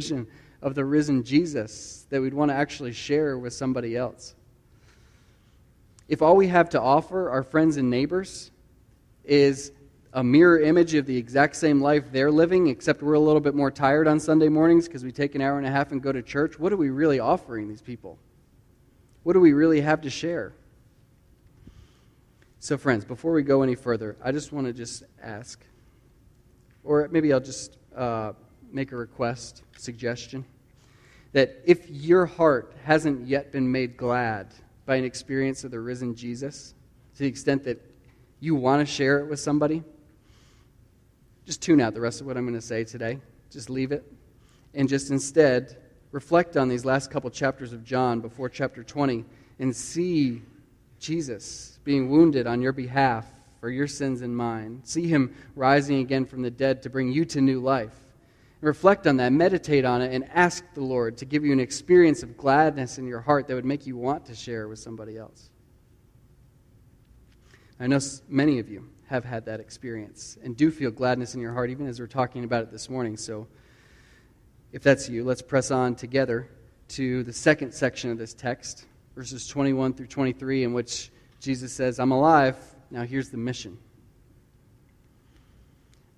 vision of the risen Jesus that we'd want to actually share with somebody else. If all we have to offer our friends and neighbors is a mirror image of the exact same life they're living, except we're a little bit more tired on Sunday mornings because we take an hour and a half and go to church, what are we really offering these people? What do we really have to share? So, friends, before we go any further, I just want to just ask, or maybe I'll just uh, make a request, suggestion, that if your heart hasn't yet been made glad by an experience of the risen Jesus, to the extent that you want to share it with somebody, just tune out the rest of what I'm going to say today. Just leave it. And just instead, reflect on these last couple chapters of John before chapter 20 and see Jesus being wounded on your behalf for your sins and mine. See him rising again from the dead to bring you to new life. Reflect on that, meditate on it, and ask the Lord to give you an experience of gladness in your heart that would make you want to share with somebody else. I know many of you have had that experience and do feel gladness in your heart, even as we're talking about it this morning. So, if that's you, let's press on together to the second section of this text verses 21 through 23, in which Jesus says, I'm alive. Now here's the mission.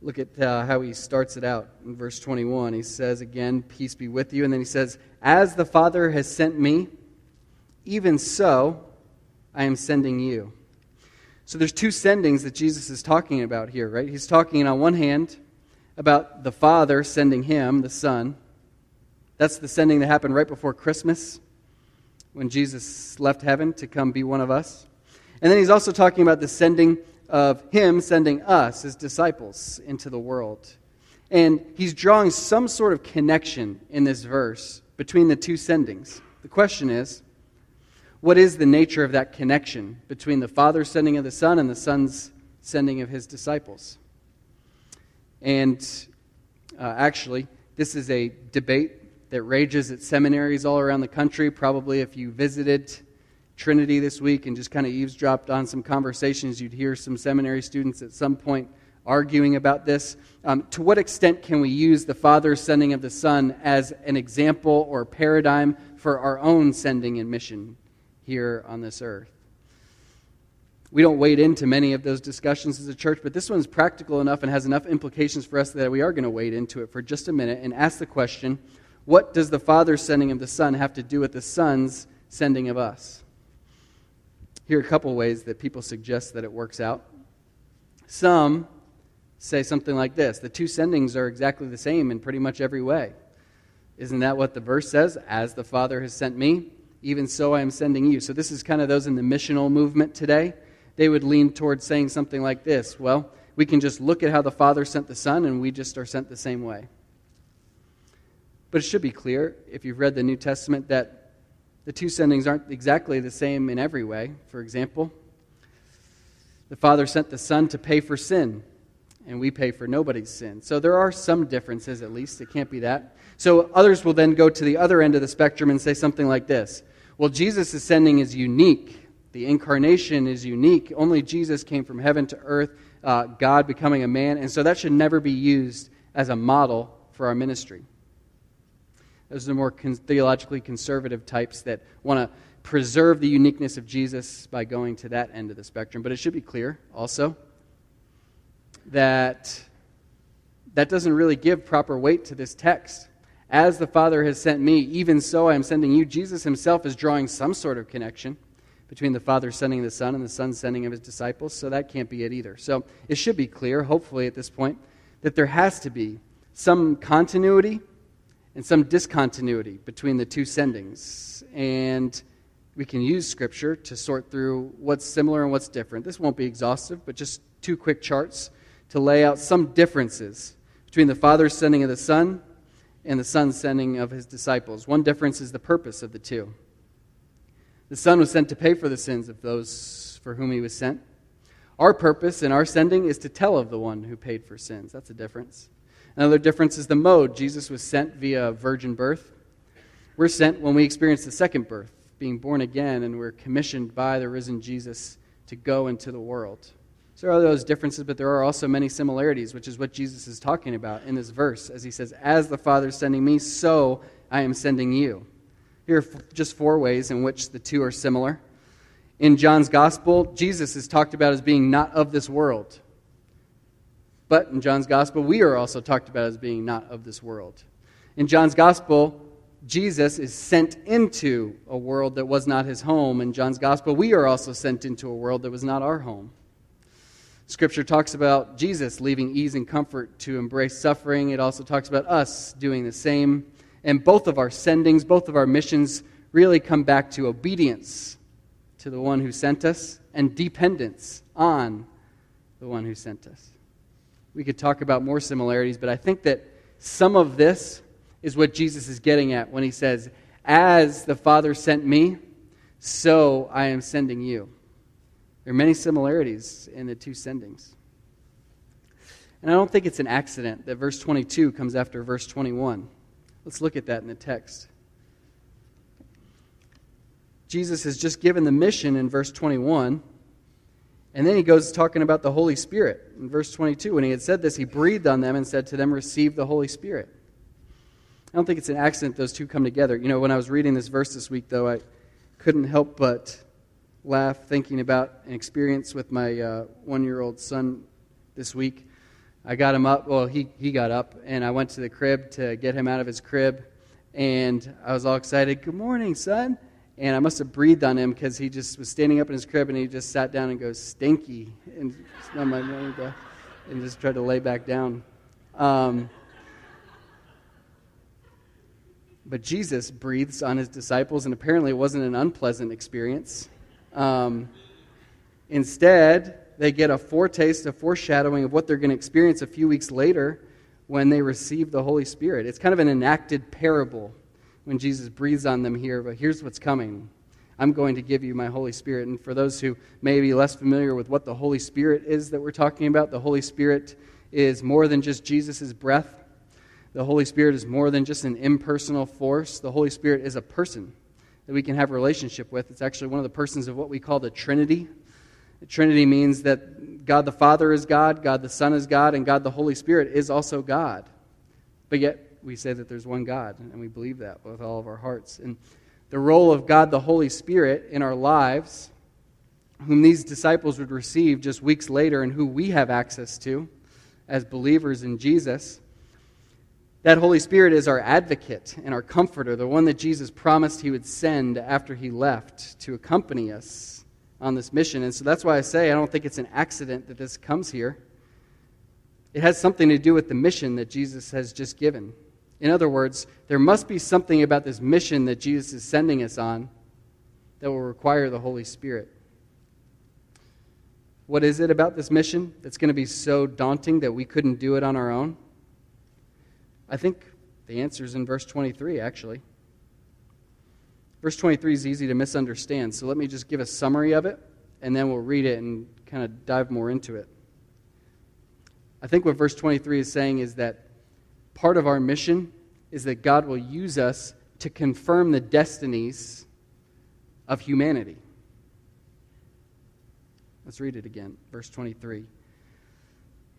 Look at uh, how he starts it out in verse 21. He says, Again, peace be with you. And then he says, As the Father has sent me, even so I am sending you. So there's two sendings that Jesus is talking about here, right? He's talking on one hand about the Father sending him, the Son. That's the sending that happened right before Christmas when Jesus left heaven to come be one of us. And then he's also talking about the sending of him sending us, his disciples, into the world. And he's drawing some sort of connection in this verse between the two sendings. The question is, what is the nature of that connection between the Father's sending of the Son and the Son's sending of his disciples? And uh, actually, this is a debate that rages at seminaries all around the country. Probably if you visited Trinity this week and just kind of eavesdropped on some conversations, you'd hear some seminary students at some point arguing about this. Um, to what extent can we use the Father's sending of the Son as an example or paradigm for our own sending and mission here on this earth? We don't wade into many of those discussions as a church, but this one's practical enough and has enough implications for us that we are going to wade into it for just a minute and ask the question what does the Father's sending of the Son have to do with the Son's sending of us? Here are a couple ways that people suggest that it works out. Some say something like this The two sendings are exactly the same in pretty much every way. Isn't that what the verse says? As the Father has sent me, even so I am sending you. So, this is kind of those in the missional movement today. They would lean towards saying something like this Well, we can just look at how the Father sent the Son, and we just are sent the same way. But it should be clear, if you've read the New Testament, that the two sendings aren't exactly the same in every way. For example, the Father sent the Son to pay for sin, and we pay for nobody's sin. So there are some differences, at least. It can't be that. So others will then go to the other end of the spectrum and say something like this Well, Jesus' sending is unique. The incarnation is unique. Only Jesus came from heaven to earth, uh, God becoming a man, and so that should never be used as a model for our ministry. Those are the more con- theologically conservative types that want to preserve the uniqueness of Jesus by going to that end of the spectrum. But it should be clear also that that doesn't really give proper weight to this text. As the Father has sent me, even so I am sending you. Jesus himself is drawing some sort of connection between the Father sending the Son and the Son sending of his disciples, so that can't be it either. So it should be clear, hopefully, at this point, that there has to be some continuity and some discontinuity between the two sendings. And we can use Scripture to sort through what's similar and what's different. This won't be exhaustive, but just two quick charts to lay out some differences between the Father's sending of the Son and the Son's sending of his disciples. One difference is the purpose of the two. The Son was sent to pay for the sins of those for whom he was sent. Our purpose in our sending is to tell of the one who paid for sins. That's a difference. Another difference is the mode. Jesus was sent via virgin birth. We're sent when we experience the second birth, being born again, and we're commissioned by the risen Jesus to go into the world. So there are those differences, but there are also many similarities, which is what Jesus is talking about in this verse as he says, As the Father is sending me, so I am sending you. Here are just four ways in which the two are similar. In John's Gospel, Jesus is talked about as being not of this world. But in John's Gospel, we are also talked about as being not of this world. In John's Gospel, Jesus is sent into a world that was not his home. In John's Gospel, we are also sent into a world that was not our home. Scripture talks about Jesus leaving ease and comfort to embrace suffering. It also talks about us doing the same. And both of our sendings, both of our missions, really come back to obedience to the one who sent us and dependence on the one who sent us. We could talk about more similarities, but I think that some of this is what Jesus is getting at when he says, As the Father sent me, so I am sending you. There are many similarities in the two sendings. And I don't think it's an accident that verse 22 comes after verse 21. Let's look at that in the text. Jesus has just given the mission in verse 21, and then he goes talking about the Holy Spirit. In verse 22, when he had said this, he breathed on them and said to them, Receive the Holy Spirit. I don't think it's an accident those two come together. You know, when I was reading this verse this week, though, I couldn't help but laugh thinking about an experience with my uh, one year old son this week. I got him up. Well, he, he got up, and I went to the crib to get him out of his crib. And I was all excited. Good morning, son. And I must have breathed on him because he just was standing up in his crib and he just sat down and goes, stinky. And, snubbed my name and just tried to lay back down. Um, but Jesus breathes on his disciples, and apparently it wasn't an unpleasant experience. Um, instead, they get a foretaste, a foreshadowing of what they're going to experience a few weeks later when they receive the Holy Spirit. It's kind of an enacted parable when Jesus breathes on them here, but here's what's coming. I'm going to give you my Holy Spirit. And for those who may be less familiar with what the Holy Spirit is that we're talking about, the Holy Spirit is more than just Jesus' breath. The Holy Spirit is more than just an impersonal force. The Holy Spirit is a person that we can have a relationship with. It's actually one of the persons of what we call the Trinity. The Trinity means that God the Father is God, God the Son is God, and God the Holy Spirit is also God. But yet, we say that there's one God, and we believe that with all of our hearts. And the role of God the Holy Spirit in our lives, whom these disciples would receive just weeks later, and who we have access to as believers in Jesus, that Holy Spirit is our advocate and our comforter, the one that Jesus promised he would send after he left to accompany us on this mission. And so that's why I say I don't think it's an accident that this comes here. It has something to do with the mission that Jesus has just given. In other words, there must be something about this mission that Jesus is sending us on that will require the Holy Spirit. What is it about this mission that's going to be so daunting that we couldn't do it on our own? I think the answer is in verse 23, actually. Verse 23 is easy to misunderstand, so let me just give a summary of it, and then we'll read it and kind of dive more into it. I think what verse 23 is saying is that part of our mission is that God will use us to confirm the destinies of humanity. Let's read it again. Verse 23.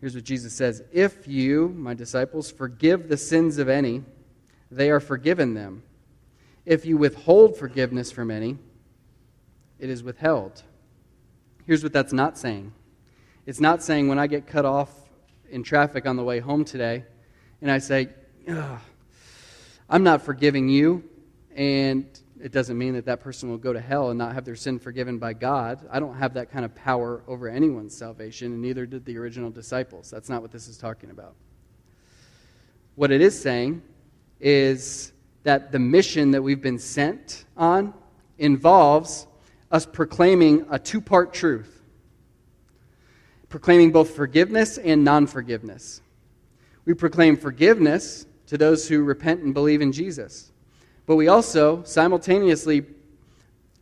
Here's what Jesus says If you, my disciples, forgive the sins of any, they are forgiven them. If you withhold forgiveness from any, it is withheld. Here's what that's not saying it's not saying when I get cut off in traffic on the way home today and I say, I'm not forgiving you, and it doesn't mean that that person will go to hell and not have their sin forgiven by God. I don't have that kind of power over anyone's salvation, and neither did the original disciples. That's not what this is talking about. What it is saying is that the mission that we've been sent on involves us proclaiming a two part truth proclaiming both forgiveness and non forgiveness. We proclaim forgiveness to those who repent and believe in Jesus. But we also simultaneously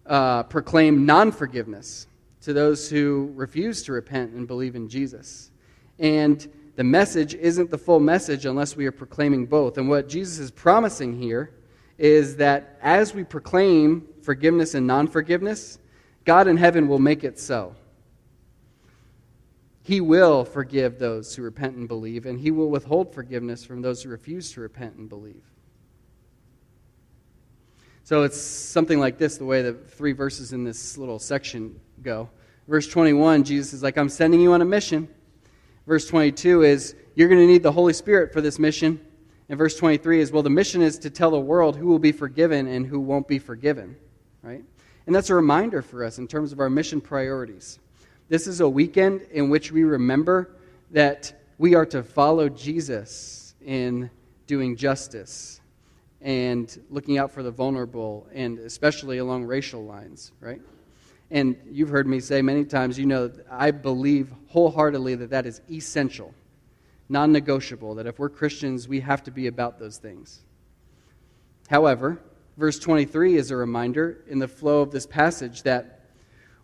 uh, proclaim non forgiveness to those who refuse to repent and believe in Jesus. And the message isn't the full message unless we are proclaiming both. And what Jesus is promising here is that as we proclaim forgiveness and non forgiveness, God in heaven will make it so. He will forgive those who repent and believe, and He will withhold forgiveness from those who refuse to repent and believe. So it's something like this the way the three verses in this little section go. Verse 21, Jesus is like, I'm sending you on a mission. Verse 22 is, You're going to need the Holy Spirit for this mission. And verse 23 is, Well, the mission is to tell the world who will be forgiven and who won't be forgiven. Right? And that's a reminder for us in terms of our mission priorities. This is a weekend in which we remember that we are to follow Jesus in doing justice and looking out for the vulnerable, and especially along racial lines, right? And you've heard me say many times, you know, I believe wholeheartedly that that is essential, non negotiable, that if we're Christians, we have to be about those things. However, verse 23 is a reminder in the flow of this passage that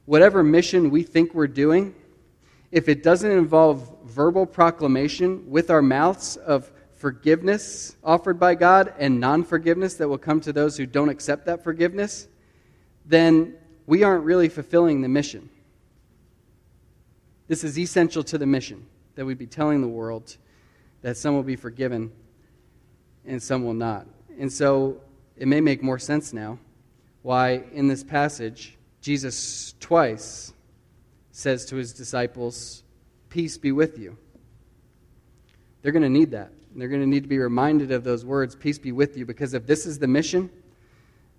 whatever mission we think we're doing, if it doesn't involve verbal proclamation with our mouths of forgiveness offered by God and non forgiveness that will come to those who don't accept that forgiveness, then we aren't really fulfilling the mission. This is essential to the mission that we'd be telling the world that some will be forgiven and some will not. And so it may make more sense now why, in this passage, Jesus twice says to his disciples, Peace be with you. They're going to need that. They're going to need to be reminded of those words, Peace be with you, because if this is the mission,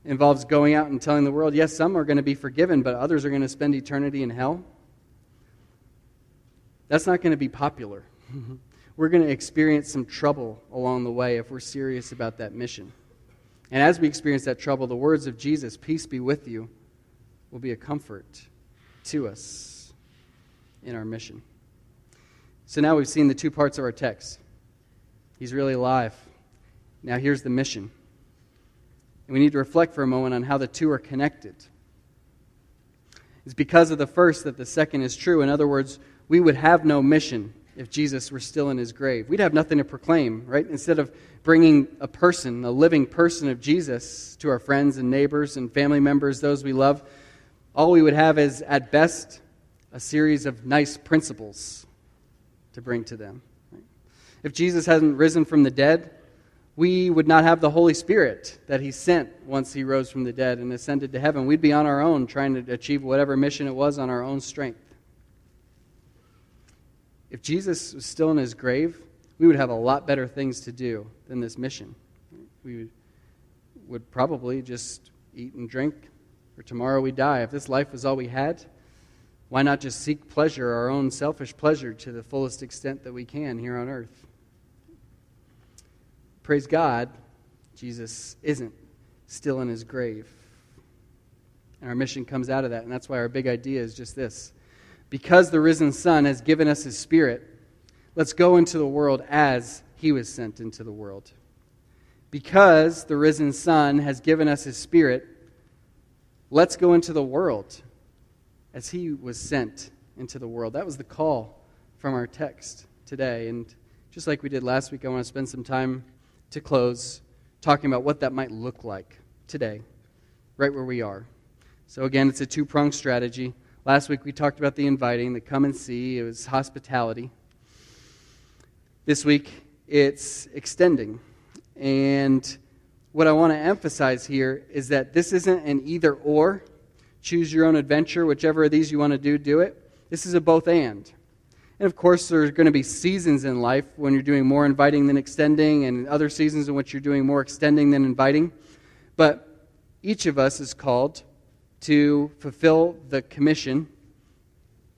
involves going out and telling the world, yes, some are going to be forgiven, but others are going to spend eternity in hell. That's not going to be popular. we're going to experience some trouble along the way if we're serious about that mission. And as we experience that trouble, the words of Jesus, peace be with you, will be a comfort to us in our mission. So now we've seen the two parts of our text. He's really alive. Now here's the mission. And we need to reflect for a moment on how the two are connected. It's because of the first that the second is true. In other words, we would have no mission if Jesus were still in his grave. We'd have nothing to proclaim, right? Instead of bringing a person, a living person of Jesus to our friends and neighbors and family members, those we love, all we would have is, at best, a series of nice principles to bring to them. If Jesus hadn't risen from the dead, we would not have the Holy Spirit that He sent once He rose from the dead and ascended to heaven. We'd be on our own trying to achieve whatever mission it was on our own strength. If Jesus was still in His grave, we would have a lot better things to do than this mission. We would probably just eat and drink, for tomorrow we die. If this life was all we had, why not just seek pleasure, our own selfish pleasure, to the fullest extent that we can here on earth? Praise God, Jesus isn't still in his grave. And our mission comes out of that, and that's why our big idea is just this. Because the risen Son has given us his Spirit, let's go into the world as he was sent into the world. Because the risen Son has given us his Spirit, let's go into the world as he was sent into the world. That was the call from our text today. And just like we did last week, I want to spend some time to close talking about what that might look like today, right where we are. So, again, it's a two pronged strategy. Last week we talked about the inviting, the come and see, it was hospitality. This week it's extending. And what I want to emphasize here is that this isn't an either or. Choose your own adventure, whichever of these you want to do, do it. This is a both and. And of course, there's going to be seasons in life when you're doing more inviting than extending, and other seasons in which you're doing more extending than inviting. But each of us is called to fulfill the commission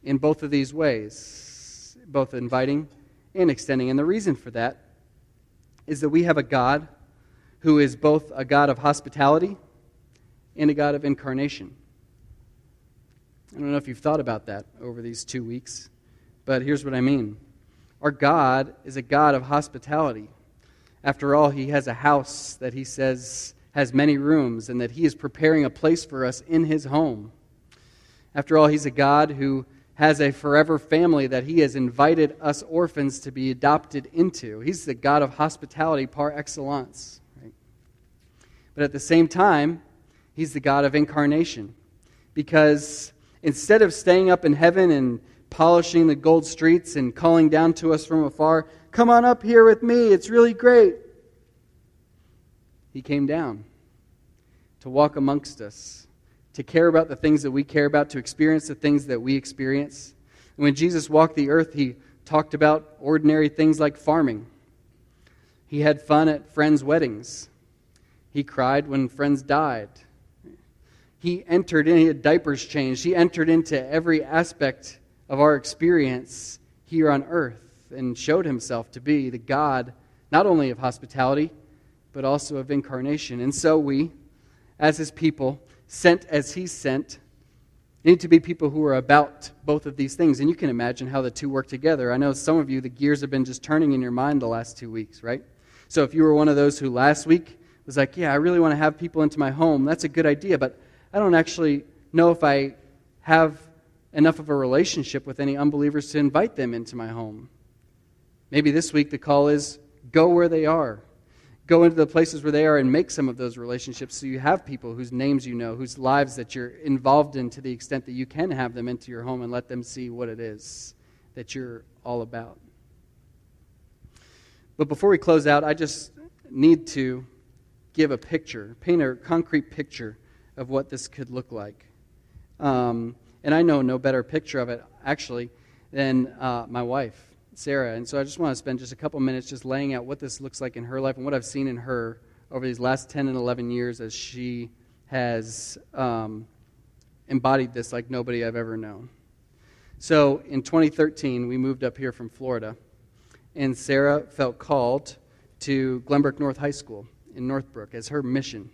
in both of these ways, both inviting and extending. And the reason for that is that we have a God who is both a God of hospitality and a God of incarnation. I don't know if you've thought about that over these two weeks. But here's what I mean our God is a God of hospitality. After all, He has a house that He says has many rooms and that He is preparing a place for us in His home. After all, He's a God who has a forever family that He has invited us orphans to be adopted into. He's the God of hospitality par excellence. But at the same time, He's the God of incarnation. Because instead of staying up in heaven and polishing the gold streets and calling down to us from afar, Come on up here with me, it's really great. He came down to walk amongst us, to care about the things that we care about, to experience the things that we experience. And when Jesus walked the earth, he talked about ordinary things like farming. He had fun at friends' weddings. He cried when friends died. He entered in, he had diapers changed. He entered into every aspect of our experience here on earth and showed himself to be the God not only of hospitality, but also of incarnation. And so we, as his people, sent as he sent, need to be people who are about both of these things. And you can imagine how the two work together. I know some of you, the gears have been just turning in your mind the last two weeks, right? So if you were one of those who last week was like, yeah, I really want to have people into my home, that's a good idea, but I don't actually know if I have enough of a relationship with any unbelievers to invite them into my home. Maybe this week the call is go where they are. Go into the places where they are and make some of those relationships so you have people whose names you know, whose lives that you're involved in to the extent that you can have them into your home and let them see what it is that you're all about. But before we close out, I just need to give a picture, paint a concrete picture of what this could look like. Um, and I know no better picture of it, actually, than uh, my wife, Sarah. And so I just want to spend just a couple minutes just laying out what this looks like in her life and what I've seen in her over these last 10 and 11 years as she has um, embodied this like nobody I've ever known. So in 2013, we moved up here from Florida, and Sarah felt called to Glenbrook North High School in Northbrook as her mission.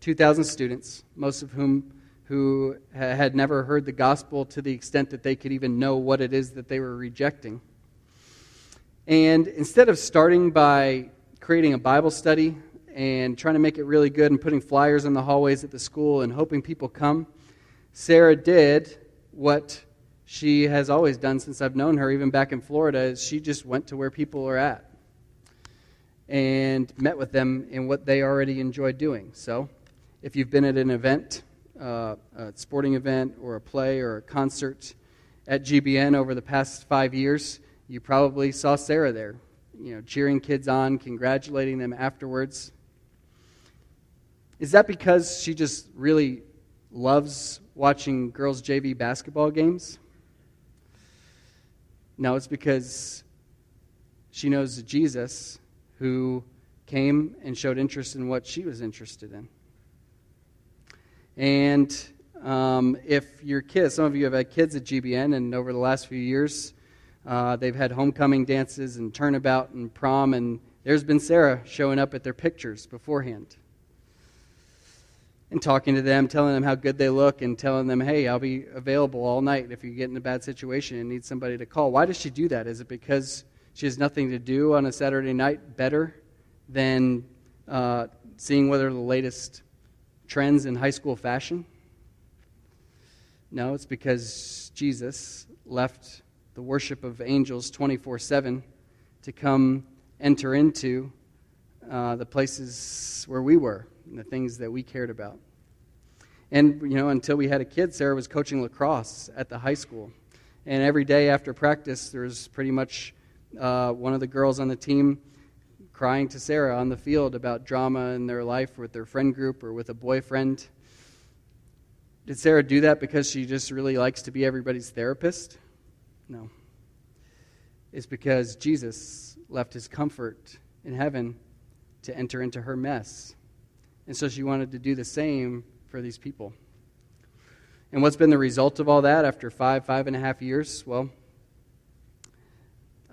2,000 students, most of whom who had never heard the gospel to the extent that they could even know what it is that they were rejecting. And instead of starting by creating a Bible study and trying to make it really good and putting flyers in the hallways at the school and hoping people come, Sarah did what she has always done since I've known her, even back in Florida, is she just went to where people are at and met with them in what they already enjoy doing. So, if you've been at an event uh, a sporting event or a play or a concert at GBN over the past five years, you probably saw Sarah there, you know, cheering kids on, congratulating them afterwards. Is that because she just really loves watching girls' JV basketball games? No, it's because she knows Jesus who came and showed interest in what she was interested in. And um, if your kids, some of you have had kids at GBN, and over the last few years, uh, they've had homecoming dances and turnabout and prom, and there's been Sarah showing up at their pictures beforehand and talking to them, telling them how good they look, and telling them, hey, I'll be available all night if you get in a bad situation and need somebody to call. Why does she do that? Is it because she has nothing to do on a Saturday night better than uh, seeing whether the latest trends in high school fashion? No, it's because Jesus left the worship of angels 24 7 to come enter into uh, the places where we were and the things that we cared about. And, you know, until we had a kid, Sarah was coaching lacrosse at the high school. And every day after practice, there was pretty much uh, one of the girls on the team crying to Sarah on the field about drama in their life with their friend group or with a boyfriend. Did Sarah do that because she just really likes to be everybody's therapist? No. It's because Jesus left his comfort in heaven to enter into her mess. And so she wanted to do the same for these people. And what's been the result of all that after five, five and a half years? Well,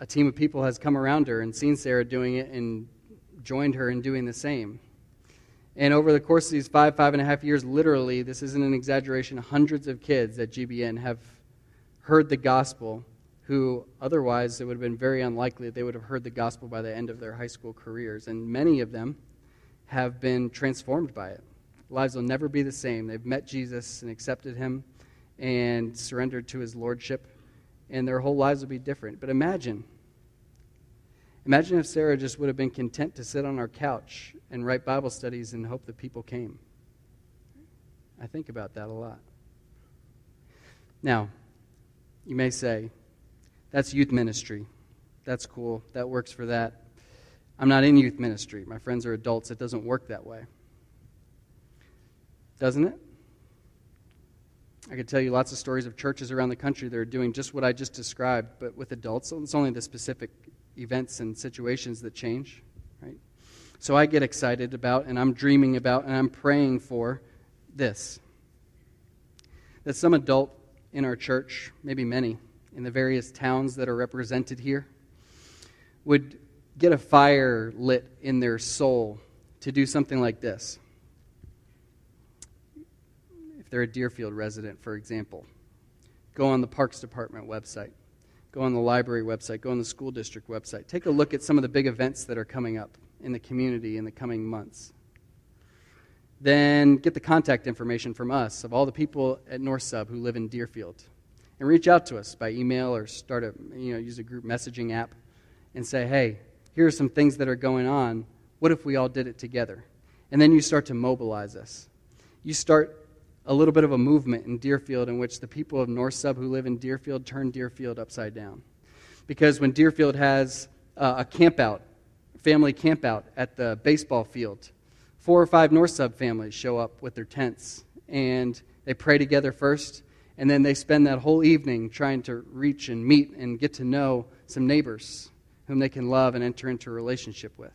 a team of people has come around her and seen Sarah doing it and joined her in doing the same. And over the course of these five, five and a half years, literally, this isn't an exaggeration, hundreds of kids at GBN have heard the gospel who otherwise it would have been very unlikely that they would have heard the gospel by the end of their high school careers. And many of them have been transformed by it. Lives will never be the same. They've met Jesus and accepted him and surrendered to his lordship, and their whole lives will be different. But imagine Imagine if Sarah just would have been content to sit on our couch and write Bible studies and hope that people came. I think about that a lot. Now, You may say, that's youth ministry. That's cool. That works for that. I'm not in youth ministry. My friends are adults. It doesn't work that way. Doesn't it? I could tell you lots of stories of churches around the country that are doing just what I just described, but with adults. It's only the specific events and situations that change, right? So I get excited about, and I'm dreaming about, and I'm praying for this that some adult in our church, maybe many, in the various towns that are represented here, would get a fire lit in their soul to do something like this. If they're a Deerfield resident, for example, go on the Parks Department website, go on the library website, go on the school district website. Take a look at some of the big events that are coming up in the community in the coming months. Then get the contact information from us of all the people at North Sub who live in Deerfield. And reach out to us by email or start a, you know, use a group messaging app and say, hey, here are some things that are going on. What if we all did it together? And then you start to mobilize us. You start a little bit of a movement in Deerfield in which the people of North Sub who live in Deerfield turn Deerfield upside down. Because when Deerfield has uh, a campout, family campout at the baseball field, four or five North Sub families show up with their tents and they pray together first, and then they spend that whole evening trying to reach and meet and get to know some neighbors whom they can love and enter into a relationship with.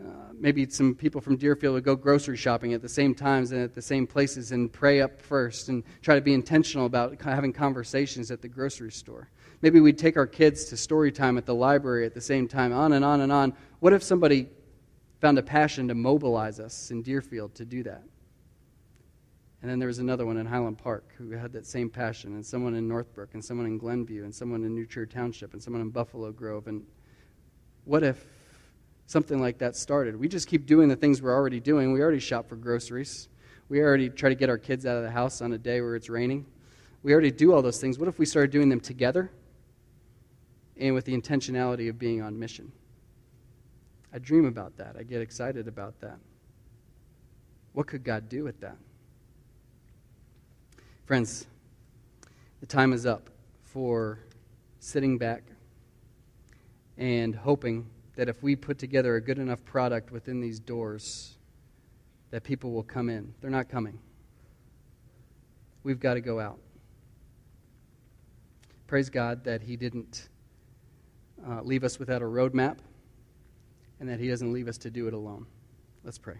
Uh, maybe some people from Deerfield would go grocery shopping at the same times and at the same places and pray up first and try to be intentional about having conversations at the grocery store. Maybe we'd take our kids to story time at the library at the same time, on and on and on. What if somebody found a passion to mobilize us in Deerfield to do that? And then there was another one in Highland Park who had that same passion, and someone in Northbrook, and someone in Glenview, and someone in New Trier Township, and someone in Buffalo Grove, and what if something like that started? We just keep doing the things we're already doing. We already shop for groceries. We already try to get our kids out of the house on a day where it's raining. We already do all those things. What if we started doing them together and with the intentionality of being on mission? I dream about that. I get excited about that. What could God do with that? Friends, the time is up for sitting back and hoping that if we put together a good enough product within these doors, that people will come in. They're not coming. We've got to go out. Praise God that He didn't uh, leave us without a roadmap and that He doesn't leave us to do it alone. Let's pray.